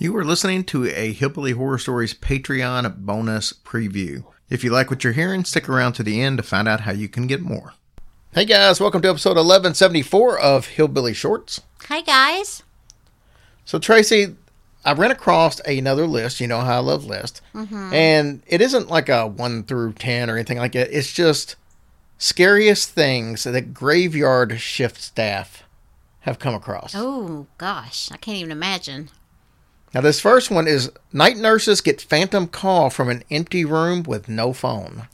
You are listening to a Hillbilly Horror Stories Patreon bonus preview. If you like what you're hearing, stick around to the end to find out how you can get more. Hey guys, welcome to episode 1174 of Hillbilly Shorts. Hi, guys. So, Tracy, I ran across another list. You know how I love lists. Mm-hmm. And it isn't like a 1 through 10 or anything like that. It's just scariest things that graveyard shift staff have come across. Oh, gosh. I can't even imagine. Now, this first one is night nurses get phantom call from an empty room with no phone.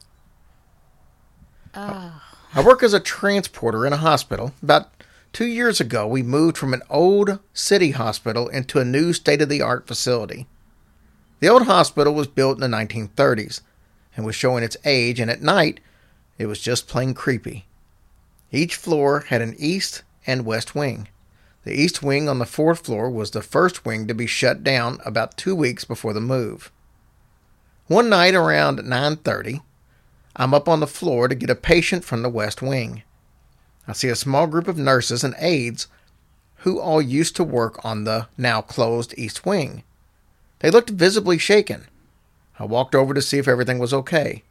Oh, I work as a transporter in a hospital. About two years ago, we moved from an old city hospital into a new state of the art facility. The old hospital was built in the 1930s and was showing its age, and at night, it was just plain creepy. Each floor had an east and west wing. The east wing on the fourth floor was the first wing to be shut down about two weeks before the move. One night around 9:30, I'm up on the floor to get a patient from the west wing. I see a small group of nurses and aides who all used to work on the now closed east wing. They looked visibly shaken. I walked over to see if everything was okay.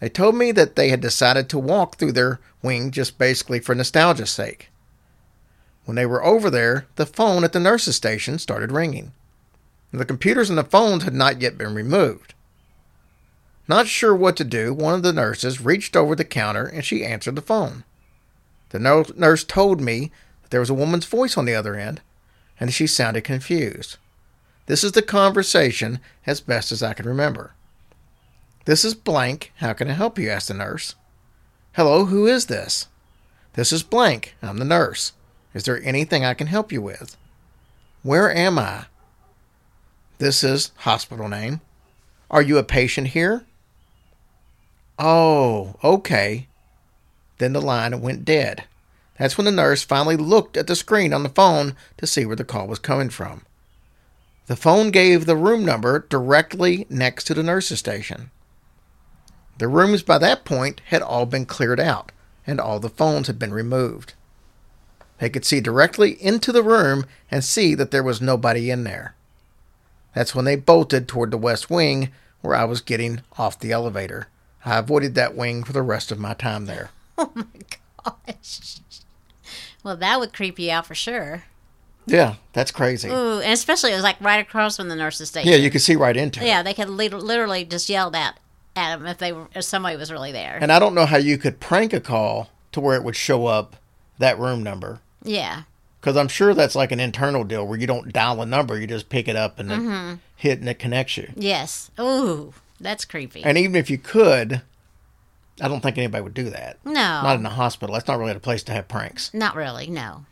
They told me that they had decided to walk through their wing just basically for nostalgia's sake. When they were over there, the phone at the nurse's station started ringing. The computers and the phones had not yet been removed. Not sure what to do, one of the nurses reached over the counter and she answered the phone. The nurse told me that there was a woman's voice on the other end, and she sounded confused. This is the conversation as best as I can remember. This is blank. How can I help you? asked the nurse. Hello, who is this? This is blank. I'm the nurse. Is there anything I can help you with? Where am I? This is hospital name. Are you a patient here? Oh, okay. Then the line went dead. That's when the nurse finally looked at the screen on the phone to see where the call was coming from. The phone gave the room number directly next to the nurse's station. The rooms by that point had all been cleared out, and all the phones had been removed. They could see directly into the room and see that there was nobody in there. That's when they bolted toward the west wing where I was getting off the elevator. I avoided that wing for the rest of my time there. oh my gosh. Well, that would creep you out for sure. Yeah, that's crazy. Ooh, and especially it was like right across from the nurse's station. Yeah, you could see right into it. Yeah, they could literally just yell at at them if they were if somebody was really there. And I don't know how you could prank a call to where it would show up that room number. Yeah. Because I'm sure that's like an internal deal where you don't dial a number, you just pick it up and it mm-hmm. hit and it connects you. Yes. Ooh, that's creepy. And even if you could, I don't think anybody would do that. no. Not in a hospital. That's not really a place to have pranks. Not really, no.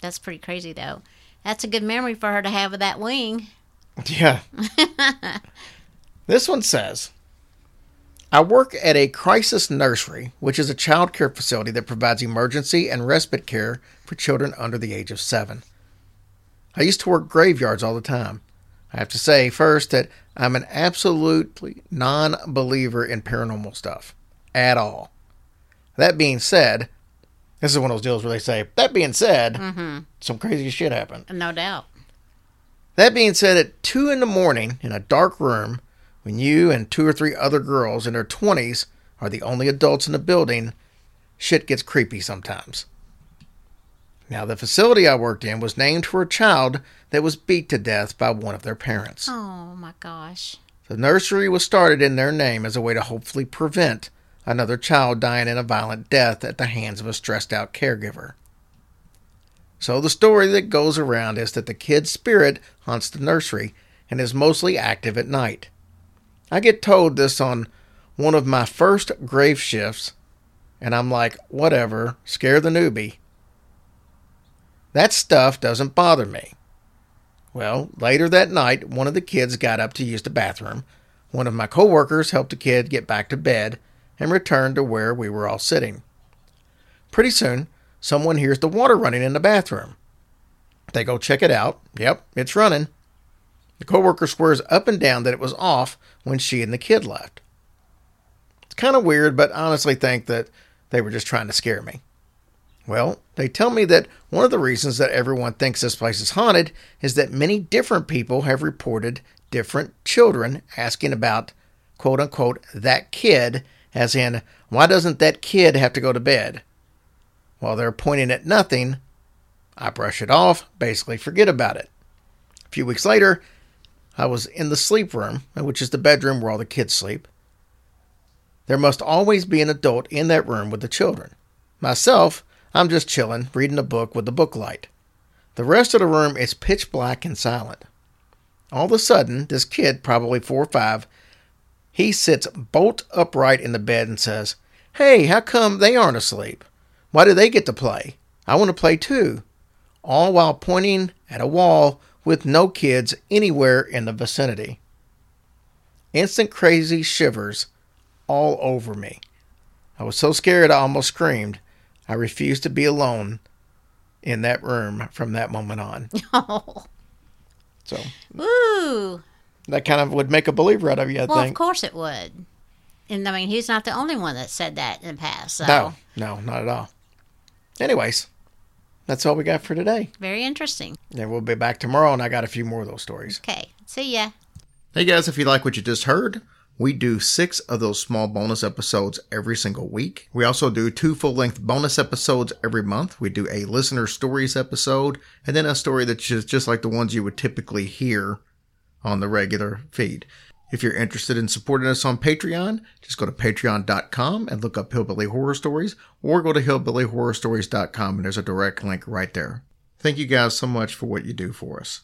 That's pretty crazy, though. That's a good memory for her to have of that wing. Yeah. this one says I work at a crisis nursery, which is a child care facility that provides emergency and respite care for children under the age of seven. I used to work graveyards all the time. I have to say first that I'm an absolutely non believer in paranormal stuff at all. That being said, this is one of those deals where they say, that being said, mm-hmm. some crazy shit happened. No doubt. That being said, at 2 in the morning in a dark room, when you and two or three other girls in their 20s are the only adults in the building, shit gets creepy sometimes. Now, the facility I worked in was named for a child that was beat to death by one of their parents. Oh my gosh. The nursery was started in their name as a way to hopefully prevent another child dying in a violent death at the hands of a stressed out caregiver. So the story that goes around is that the kid's spirit haunts the nursery and is mostly active at night. I get told this on one of my first grave shifts, and I'm like, whatever, scare the newbie. That stuff doesn't bother me. Well, later that night, one of the kids got up to use the bathroom. One of my coworkers helped the kid get back to bed and returned to where we were all sitting. Pretty soon, someone hears the water running in the bathroom. They go check it out. Yep, it's running. The coworker swears up and down that it was off when she and the kid left. It's kind of weird, but honestly think that they were just trying to scare me. Well, they tell me that one of the reasons that everyone thinks this place is haunted is that many different people have reported different children asking about, quote unquote, that kid, as in, why doesn't that kid have to go to bed? While they're pointing at nothing, I brush it off, basically forget about it. A few weeks later, I was in the sleep room, which is the bedroom where all the kids sleep. There must always be an adult in that room with the children. Myself, I'm just chilling, reading a book with the book light. The rest of the room is pitch black and silent. All of a sudden, this kid, probably four or five, he sits bolt upright in the bed and says, Hey, how come they aren't asleep? Why do they get to play? I want to play too. All while pointing at a wall with no kids anywhere in the vicinity. Instant crazy shivers all over me. I was so scared I almost screamed. I refused to be alone in that room from that moment on. Oh, So woo! that kind of would make a believer out of you, I Well, of course it would. And I mean, he's not the only one that said that in the past. So No, no, not at all. Anyways, that's all we got for today. very interesting. And we'll be back tomorrow, and I got a few more of those stories. Okay, see ya. Hey guys, if you like what you just heard, we do six of those small bonus episodes every single week. We also do two full length bonus episodes every month. We do a listener stories episode and then a story that's just, just like the ones you would typically hear on the regular feed. If you're interested in supporting us on Patreon, just go to patreon.com and look up Hillbilly Horror Stories or go to hillbillyhorrorstories.com and there's a direct link right there. Thank you guys so much for what you do for us.